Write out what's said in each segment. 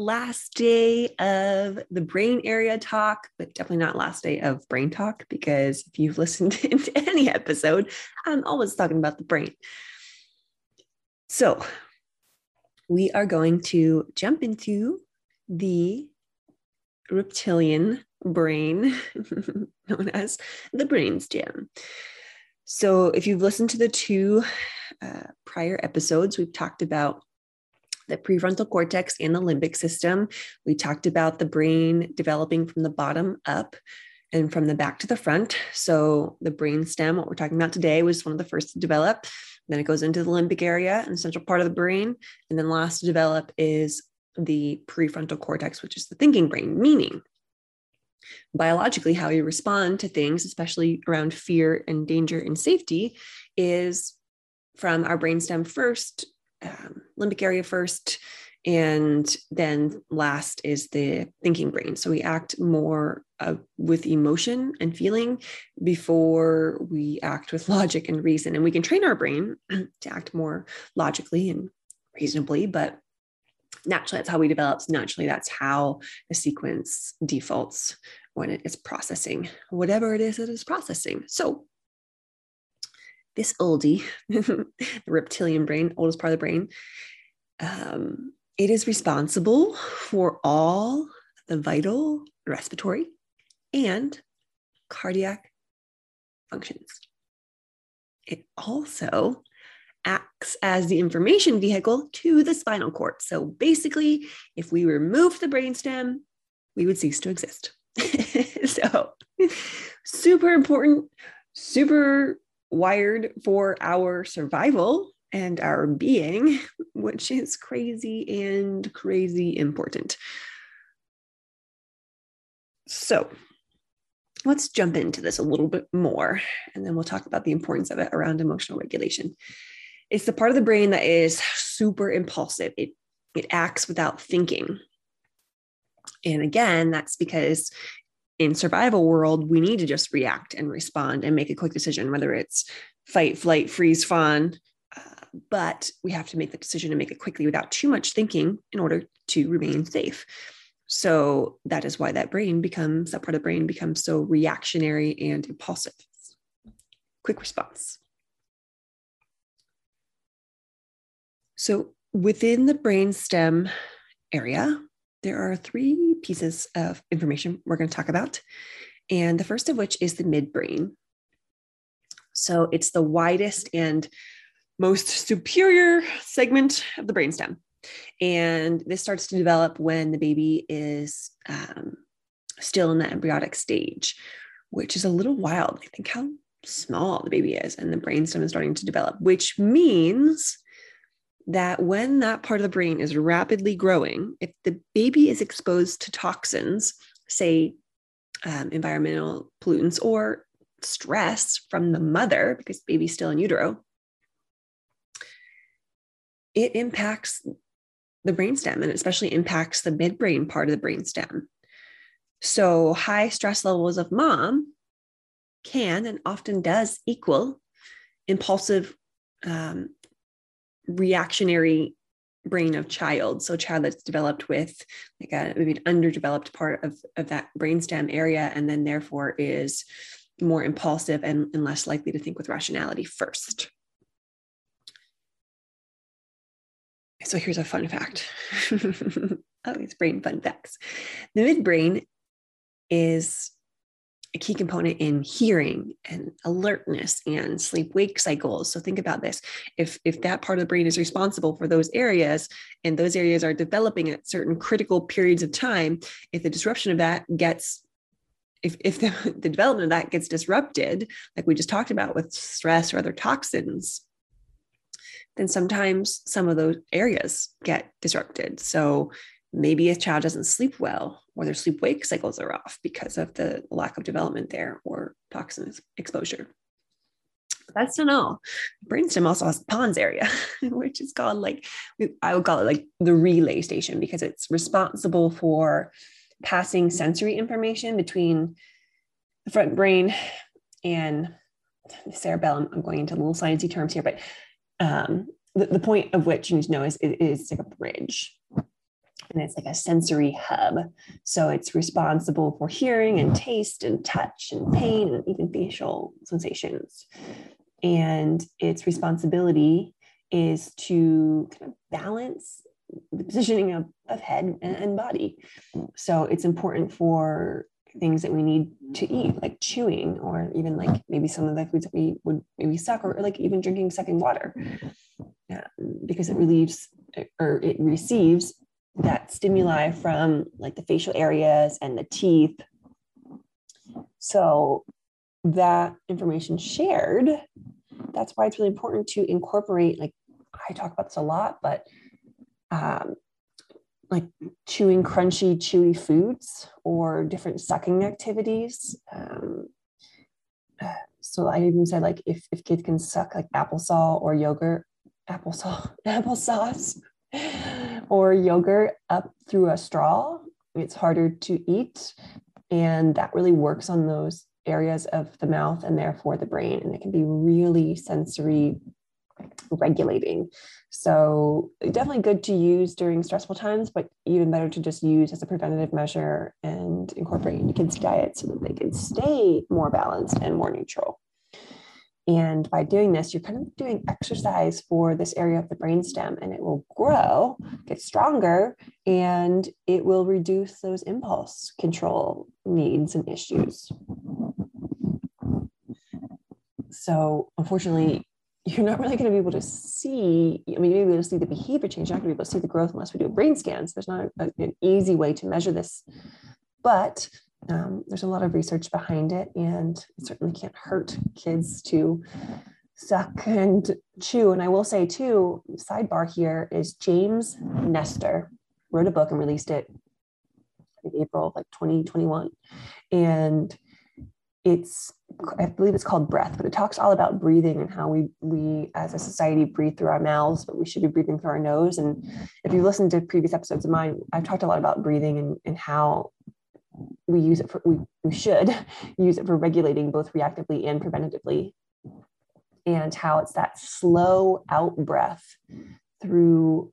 Last day of the brain area talk, but definitely not last day of brain talk because if you've listened to any episode, I'm always talking about the brain. So we are going to jump into the reptilian brain, known as the brainstem. So, if you've listened to the two uh, prior episodes, we've talked about the prefrontal cortex and the limbic system. We talked about the brain developing from the bottom up and from the back to the front. So the brain stem, what we're talking about today, was one of the first to develop. Then it goes into the limbic area and central part of the brain. And then last to develop is the prefrontal cortex, which is the thinking brain, meaning biologically how we respond to things, especially around fear and danger and safety, is from our brainstem first um, limbic area first and then last is the thinking brain. So we act more uh, with emotion and feeling before we act with logic and reason. And we can train our brain to act more logically and reasonably but naturally that's how we develop. Naturally that's how the sequence defaults when it is processing. Whatever it is it is processing. So this oldie, the reptilian brain, oldest part of the brain, um, it is responsible for all the vital, respiratory, and cardiac functions. It also acts as the information vehicle to the spinal cord. So basically, if we remove the brainstem, we would cease to exist. so, super important, super wired for our survival and our being, which is crazy and crazy important. So, let's jump into this a little bit more, and then we'll talk about the importance of it around emotional regulation. It's the part of the brain that is super impulsive. It it acts without thinking. And again, that's because in survival world we need to just react and respond and make a quick decision whether it's fight flight freeze fawn. Uh, but we have to make the decision and make it quickly without too much thinking in order to remain safe. So that is why that brain becomes that part of the brain becomes so reactionary and impulsive. Quick response. So within the brain stem area there are three pieces of information we're going to talk about. And the first of which is the midbrain. So it's the widest and most superior segment of the brainstem. And this starts to develop when the baby is um, still in the embryonic stage, which is a little wild. I think how small the baby is and the brainstem is starting to develop, which means that when that part of the brain is rapidly growing, if the baby is exposed to toxins, say um, environmental pollutants or stress from the mother, because baby's still in utero, it impacts the brainstem and especially impacts the midbrain part of the brainstem. So, high stress levels of mom can and often does equal impulsive um, reactionary brain of child. So child that's developed with like a maybe an underdeveloped part of, of that brainstem area and then therefore is more impulsive and, and less likely to think with rationality first. So here's a fun fact. Oh, it's brain fun facts. The midbrain is a key component in hearing and alertness and sleep wake cycles. So think about this. If if that part of the brain is responsible for those areas and those areas are developing at certain critical periods of time if the disruption of that gets if, if the, the development of that gets disrupted like we just talked about with stress or other toxins then sometimes some of those areas get disrupted. So maybe a child doesn't sleep well or their sleep wake cycles are off because of the lack of development there or toxin exposure. That's to know. Brainstem also has pons area, which is called like, I would call it like the relay station because it's responsible for passing sensory information between the front brain and the cerebellum. I'm going into little sciencey terms here, but um, the, the point of which you need to know is it is like a bridge and it's like a sensory hub. So it's responsible for hearing and taste and touch and pain and even facial sensations. And its responsibility is to kind of balance the positioning of, of head and, and body. So it's important for things that we need to eat, like chewing, or even like maybe some of the foods that we would maybe suck, or like even drinking sucking water, yeah, because it relieves or it receives that stimuli from like the facial areas and the teeth. So that information shared, that's why it's really important to incorporate, like I talk about this a lot, but um, like chewing crunchy, chewy foods or different sucking activities. Um, so I even said like if, if kids can suck like applesauce or yogurt, applesauce, applesauce, or yogurt up through a straw, it's harder to eat. And that really works on those areas of the mouth and therefore the brain. And it can be really sensory regulating. So definitely good to use during stressful times, but even better to just use as a preventative measure and incorporate into kids' diet so that they can stay more balanced and more neutral. And by doing this, you're kind of doing exercise for this area of the brainstem, and it will grow, get stronger, and it will reduce those impulse control needs and issues. So, unfortunately, you're not really going to be able to see. I mean, you're able to see the behavior change. You're not going to be able to see the growth unless we do a brain scans. There's not a, an easy way to measure this, but um, there's a lot of research behind it, and it certainly can't hurt kids to suck and chew. And I will say, too, sidebar here is James Nestor wrote a book and released it in April of like 2021. And it's I believe it's called breath, but it talks all about breathing and how we we as a society breathe through our mouths, but we should be breathing through our nose. And if you've listened to previous episodes of mine, I've talked a lot about breathing and, and how we use it for we, we should use it for regulating both reactively and preventatively. And how it's that slow out breath through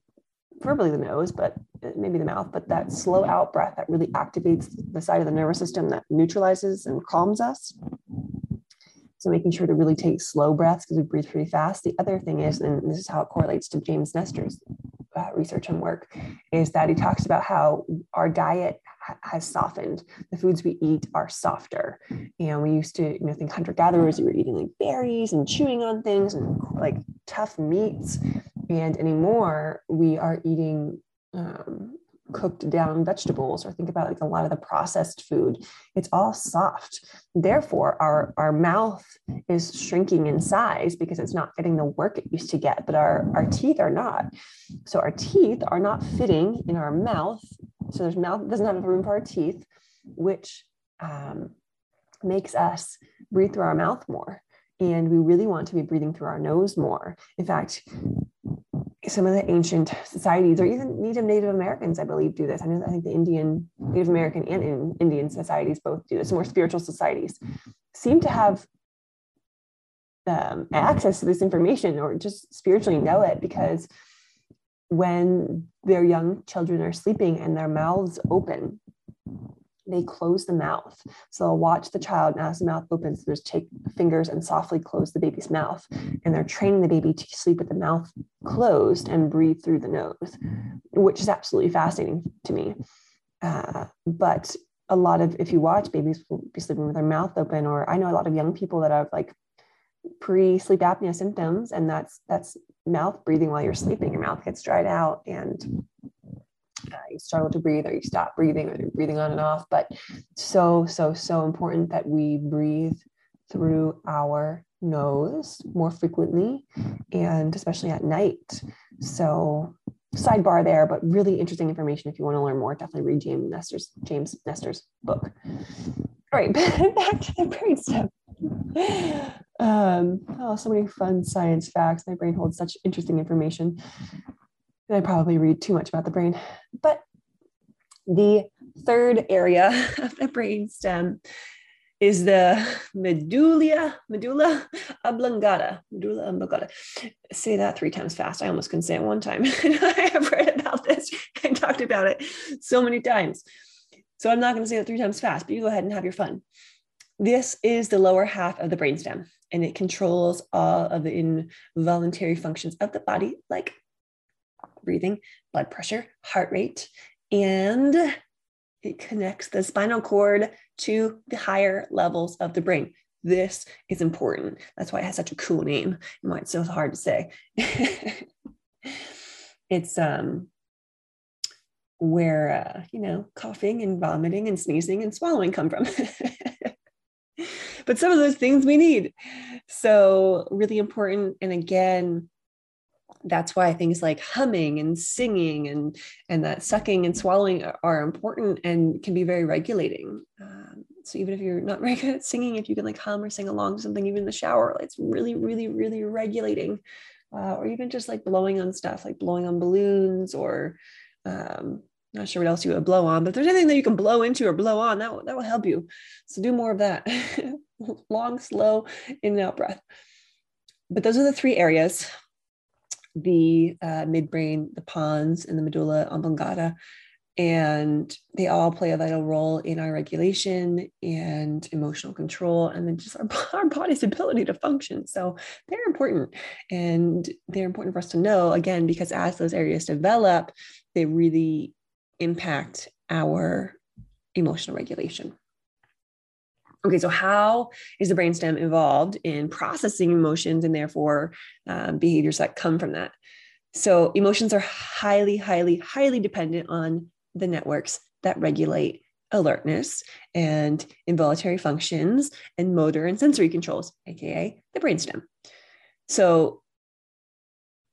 probably the nose but maybe the mouth but that slow out breath that really activates the side of the nervous system that neutralizes and calms us. So making sure to really take slow breaths because we breathe pretty fast. The other thing is and this is how it correlates to james nestor's uh, research and work is that he talks about how our diet has softened. The foods we eat are softer. And we used to, you know, think hunter gatherers, you were eating like berries and chewing on things and like tough meats. And anymore, we are eating um, cooked down vegetables or think about like a lot of the processed food it's all soft therefore our our mouth is shrinking in size because it's not getting the work it used to get but our our teeth are not so our teeth are not fitting in our mouth so there's mouth doesn't have room for our teeth, which um, makes us breathe through our mouth more. And we really want to be breathing through our nose more. In fact, some of the ancient societies, or even Native Native Americans, I believe, do this. I I think the Indian, Native American, and Indian societies both do this. More spiritual societies seem to have um, access to this information, or just spiritually know it, because when their young children are sleeping and their mouths open, they close the mouth. So they'll watch the child and as the mouth opens, they just take fingers and softly close the baby's mouth. And they're training the baby to sleep with the mouth closed and breathe through the nose, which is absolutely fascinating to me. Uh, but a lot of, if you watch, babies will be sleeping with their mouth open, or I know a lot of young people that have like pre sleep apnea symptoms, and that's that's mouth breathing while you're sleeping. Your mouth gets dried out, and uh, you struggle to breathe, or you stop breathing, or you're breathing on and off. But so so so important that we breathe through our nose more frequently and especially at night. So sidebar there, but really interesting information if you want to learn more, definitely read James Nestor's James Nestor's book. All right, back to the brainstem. Um, oh, so many fun science facts. My brain holds such interesting information. I probably read too much about the brain. But the third area of the brainstem is the medulla, medulla oblongata, medulla oblongata. Say that three times fast. I almost couldn't say it one time. I have read about this and talked about it so many times. So I'm not going to say it three times fast, but you go ahead and have your fun. This is the lower half of the brainstem, and it controls all of the involuntary functions of the body, like breathing, blood pressure, heart rate, and it connects the spinal cord to the higher levels of the brain. This is important. That's why it has such a cool name and why it's so hard to say. it's um where uh, you know coughing and vomiting and sneezing and swallowing come from. but some of those things we need. So really important. And again, that's why things like humming and singing and and that sucking and swallowing are important and can be very regulating um, so even if you're not very good at singing if you can like hum or sing along to something even in the shower it's really really really regulating uh, or even just like blowing on stuff like blowing on balloons or um, not sure what else you would blow on but if there's anything that you can blow into or blow on that, will, that will help you so do more of that long slow in and out breath but those are the three areas the uh, midbrain, the pons, and the medulla oblongata. And they all play a vital role in our regulation and emotional control, and then just our, our body's ability to function. So they're important. And they're important for us to know, again, because as those areas develop, they really impact our emotional regulation. Okay, so how is the brainstem involved in processing emotions and therefore um, behaviors that come from that? So, emotions are highly, highly, highly dependent on the networks that regulate alertness and involuntary functions and motor and sensory controls, aka the brainstem. So,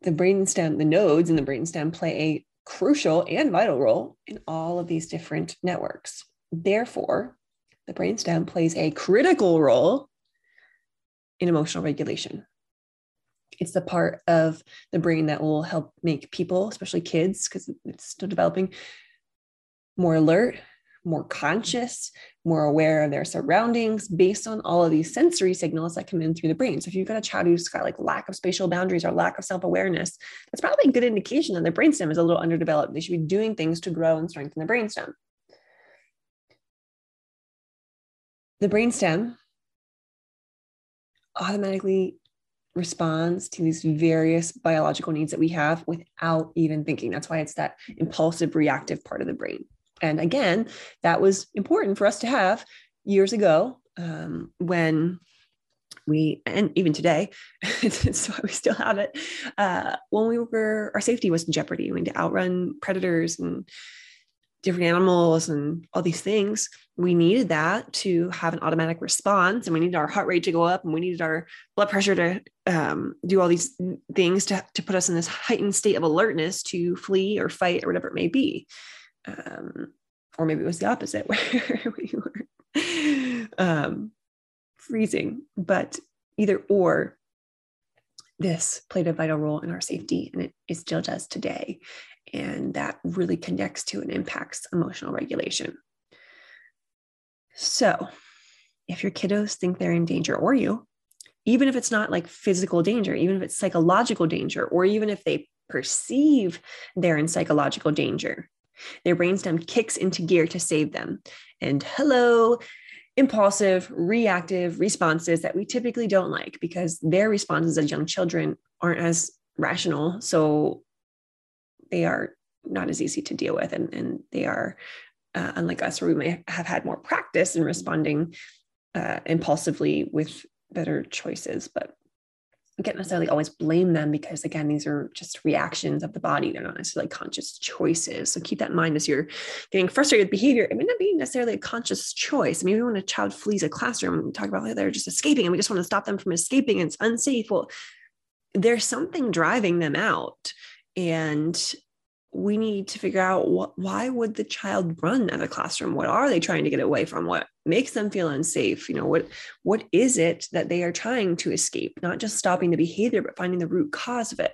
the brainstem, the nodes in the brainstem play a crucial and vital role in all of these different networks. Therefore, the brainstem plays a critical role in emotional regulation. It's the part of the brain that will help make people, especially kids, because it's still developing, more alert, more conscious, more aware of their surroundings based on all of these sensory signals that come in through the brain. So if you've got a child who's got like lack of spatial boundaries or lack of self-awareness, that's probably a good indication that their brainstem is a little underdeveloped. They should be doing things to grow and strengthen the brainstem. the brainstem automatically responds to these various biological needs that we have without even thinking. That's why it's that impulsive reactive part of the brain. And again, that was important for us to have years ago um, when we, and even today, it's why we still have it, uh, when we were, our safety was in jeopardy. We had to outrun predators and different animals and all these things we needed that to have an automatic response and we needed our heart rate to go up and we needed our blood pressure to um, do all these things to, to put us in this heightened state of alertness to flee or fight or whatever it may be um, or maybe it was the opposite where we were um, freezing but either or this played a vital role in our safety and it, it still does today and that really connects to and impacts emotional regulation. So, if your kiddos think they're in danger, or you, even if it's not like physical danger, even if it's psychological danger, or even if they perceive they're in psychological danger, their brainstem kicks into gear to save them. And hello, impulsive, reactive responses that we typically don't like because their responses as young children aren't as rational. So they are not as easy to deal with. And, and they are, uh, unlike us, where we may have had more practice in responding uh, impulsively with better choices. But can't necessarily always blame them because again these are just reactions of the body. They're not necessarily conscious choices. So keep that in mind as you're getting frustrated with behavior. It may not be necessarily a conscious choice. Maybe when a child flees a classroom we talk about they're just escaping and we just want to stop them from escaping and it's unsafe. Well there's something driving them out. And we need to figure out what, why would the child run out of the classroom? What are they trying to get away from? What makes them feel unsafe? You know what what is it that they are trying to escape? Not just stopping the behavior but finding the root cause of it.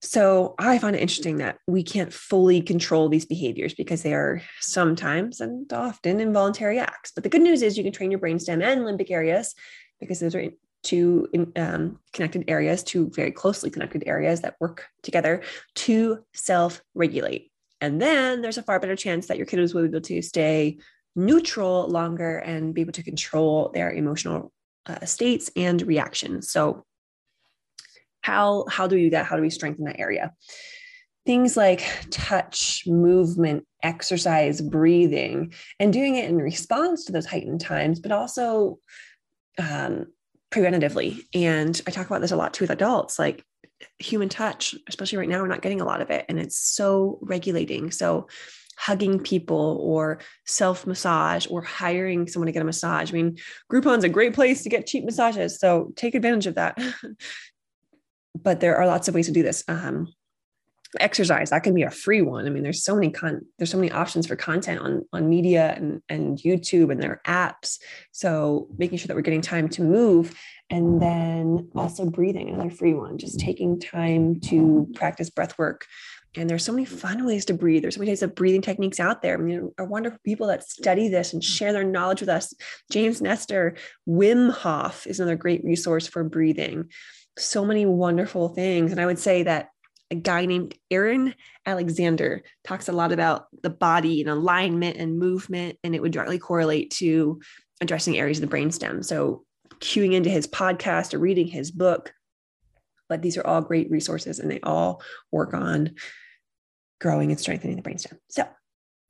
So i find it interesting that we can't fully control these behaviors because they are sometimes and often involuntary acts. But the good news is you can train your brainstem and limbic areas because those are two um, connected areas, to very closely connected areas that work together to self regulate. And then there's a far better chance that your kiddos will be able to stay neutral longer and be able to control their emotional uh, states and reactions. So, how, how do we do that? How do we strengthen that area? Things like touch, movement, exercise, breathing, and doing it in response to those heightened times, but also um, preventatively. And I talk about this a lot too with adults, like human touch, especially right now, we're not getting a lot of it. And it's so regulating. So hugging people or self massage or hiring someone to get a massage. I mean, Groupon's a great place to get cheap massages. So take advantage of that. but there are lots of ways to do this. Um, exercise that can be a free one i mean there's so many con there's so many options for content on on media and and youtube and their apps so making sure that we're getting time to move and then also breathing another free one just taking time to practice breath work and there's so many fun ways to breathe. There's so many types of breathing techniques out there. I mean, are wonderful people that study this and mm-hmm. share their knowledge with us. James Nestor, Wim Hof is another great resource for breathing. So many wonderful things. And I would say that a guy named Aaron Alexander talks a lot about the body and alignment and movement, and it would directly correlate to addressing areas of the brainstem. So, queuing into his podcast or reading his book. But these are all great resources and they all work on growing and strengthening the brainstem. So,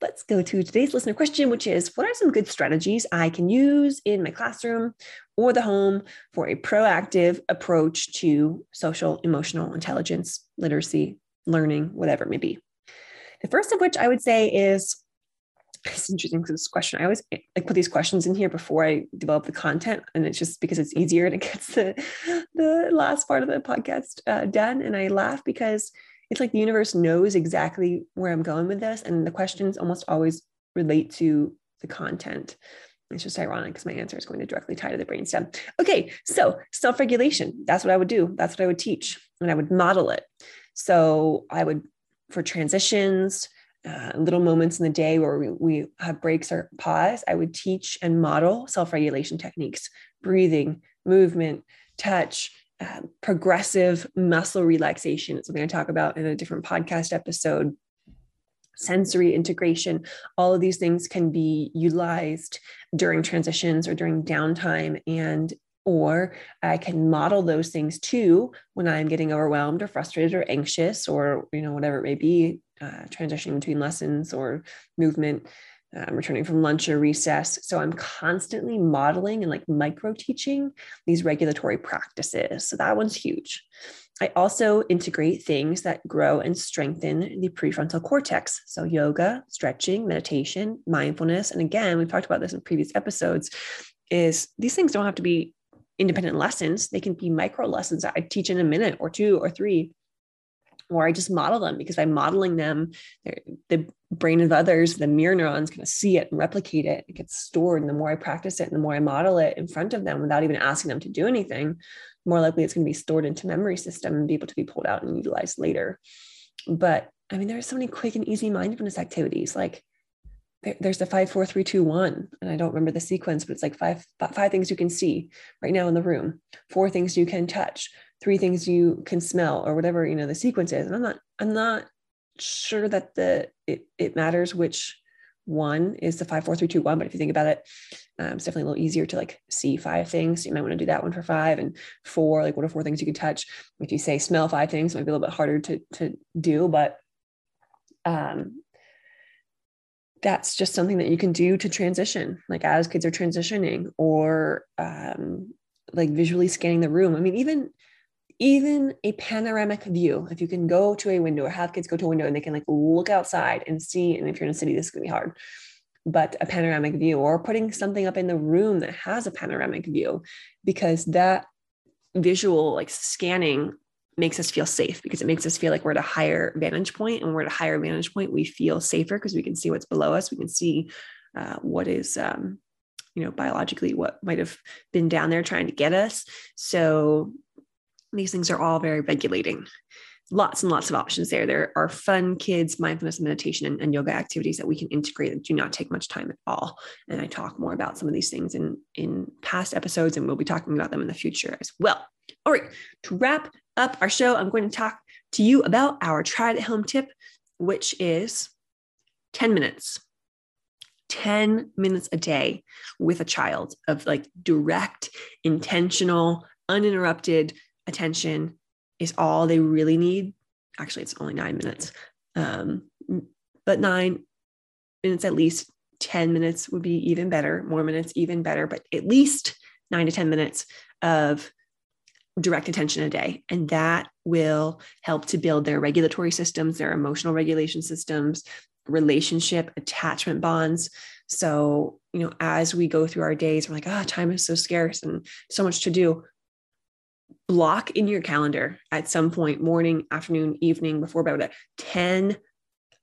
let's go to today's listener question, which is What are some good strategies I can use in my classroom or the home for a proactive approach to social emotional intelligence, literacy, learning, whatever it may be. The first of which I would say is it's interesting because this question I always like put these questions in here before I develop the content, and it's just because it's easier to get the the last part of the podcast uh, done. And I laugh because it's like the universe knows exactly where I'm going with this, and the questions almost always relate to the content. It's just ironic because my answer is going to directly tie to the brainstem. Okay, so self regulation. That's what I would do. That's what I would teach, and I would model it. So I would, for transitions, uh, little moments in the day where we, we have breaks or pause, I would teach and model self regulation techniques, breathing, movement, touch, uh, progressive muscle relaxation. It's something I talk about in a different podcast episode sensory integration all of these things can be utilized during transitions or during downtime and or i can model those things too when i'm getting overwhelmed or frustrated or anxious or you know whatever it may be uh, transitioning between lessons or movement uh, returning from lunch or recess so i'm constantly modeling and like micro teaching these regulatory practices so that one's huge I also integrate things that grow and strengthen the prefrontal cortex. So, yoga, stretching, meditation, mindfulness. And again, we've talked about this in previous episodes, is these things don't have to be independent lessons. They can be micro lessons that I teach in a minute or two or three, or I just model them because by modeling them, the brain of others, the mirror neurons kind of see it and replicate it. It gets stored. And the more I practice it and the more I model it in front of them without even asking them to do anything, more likely it's going to be stored into memory system and be able to be pulled out and utilized later. But I mean, there are so many quick and easy mindfulness activities. Like there, there's the five, four, three, two, one, and I don't remember the sequence, but it's like five, five things you can see right now in the room, four things you can touch, three things you can smell, or whatever you know the sequence is. And I'm not, I'm not sure that the it, it matters which one is the five, four, three, two, one. But if you think about it, um, it's definitely a little easier to like see five things. You might want to do that one for five and four. Like, what are four things you could touch? If you say smell five things, it might be a little bit harder to to do, but um, that's just something that you can do to transition, like as kids are transitioning, or um, like visually scanning the room. I mean, even even a panoramic view if you can go to a window or have kids go to a window and they can like look outside and see and if you're in a city this is going to be hard but a panoramic view or putting something up in the room that has a panoramic view because that visual like scanning makes us feel safe because it makes us feel like we're at a higher vantage point and we're at a higher vantage point we feel safer because we can see what's below us we can see uh, what is um, you know biologically what might have been down there trying to get us. So these things are all very regulating. Lots and lots of options there. There are fun kids, mindfulness, meditation, and, and, yoga activities that we can integrate that do not take much time at all. And I talk more about some of these things in, in past episodes, and we'll be talking about them in the future as well. All right, to wrap up our show, I'm going to talk to you about our try at home tip, which is 10 minutes. 10 minutes a day with a child of like direct, intentional, uninterrupted attention is all they really need. Actually, it's only nine minutes, um, but nine minutes at least. 10 minutes would be even better, more minutes, even better, but at least nine to 10 minutes of direct attention a day. And that will help to build their regulatory systems, their emotional regulation systems, relationship attachment bonds. So, you know, as we go through our days, we're like, ah, oh, time is so scarce and so much to do block in your calendar at some point, morning, afternoon, evening, before bed, 10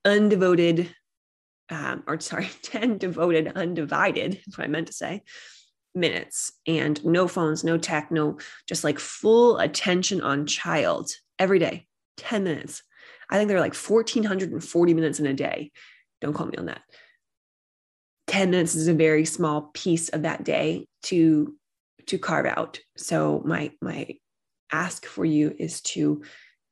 undevoted, um, or sorry, 10 devoted, undivided, is what I meant to say, minutes and no phones, no tech, no, just like full attention on child every day, 10 minutes. I think there are like 1,440 minutes in a day. Don't call me on that. 10 minutes is a very small piece of that day to to carve out so my my ask for you is to,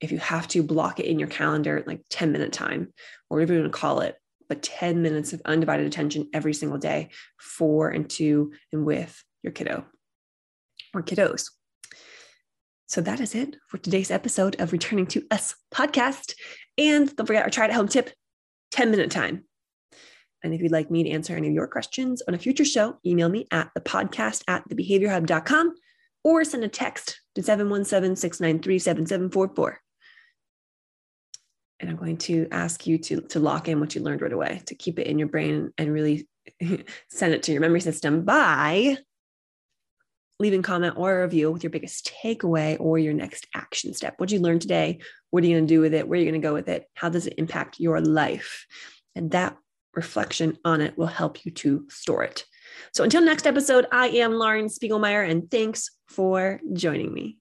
if you have to, block it in your calendar, like 10 minute time, or whatever you want to call it, but 10 minutes of undivided attention every single day for and to and with your kiddo or kiddos. So that is it for today's episode of Returning to Us podcast. And don't forget our try at home tip 10 minute time. And if you'd like me to answer any of your questions on a future show, email me at the podcast at thebehaviorhub.com or send a text to 717 693 7744. And I'm going to ask you to, to lock in what you learned right away, to keep it in your brain and really send it to your memory system by leaving comment or a review with your biggest takeaway or your next action step. What did you learn today? What are you going to do with it? Where are you going to go with it? How does it impact your life? And that reflection on it will help you to store it. So until next episode, I am Lauren Spiegelmeier, and thanks for joining me.